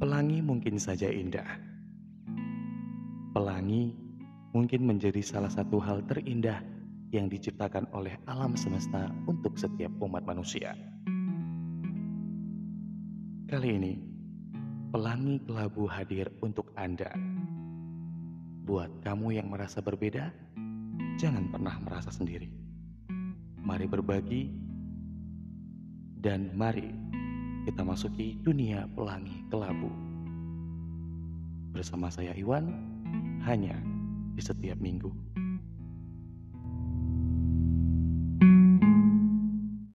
Pelangi mungkin saja indah. Pelangi mungkin menjadi salah satu hal terindah yang diciptakan oleh alam semesta untuk setiap umat manusia. Kali ini, pelangi kelabu hadir untuk Anda. Buat kamu yang merasa berbeda, jangan pernah merasa sendiri. Mari berbagi, dan mari kita masuki dunia pelangi kelabu. Bersama saya Iwan, hanya di setiap minggu.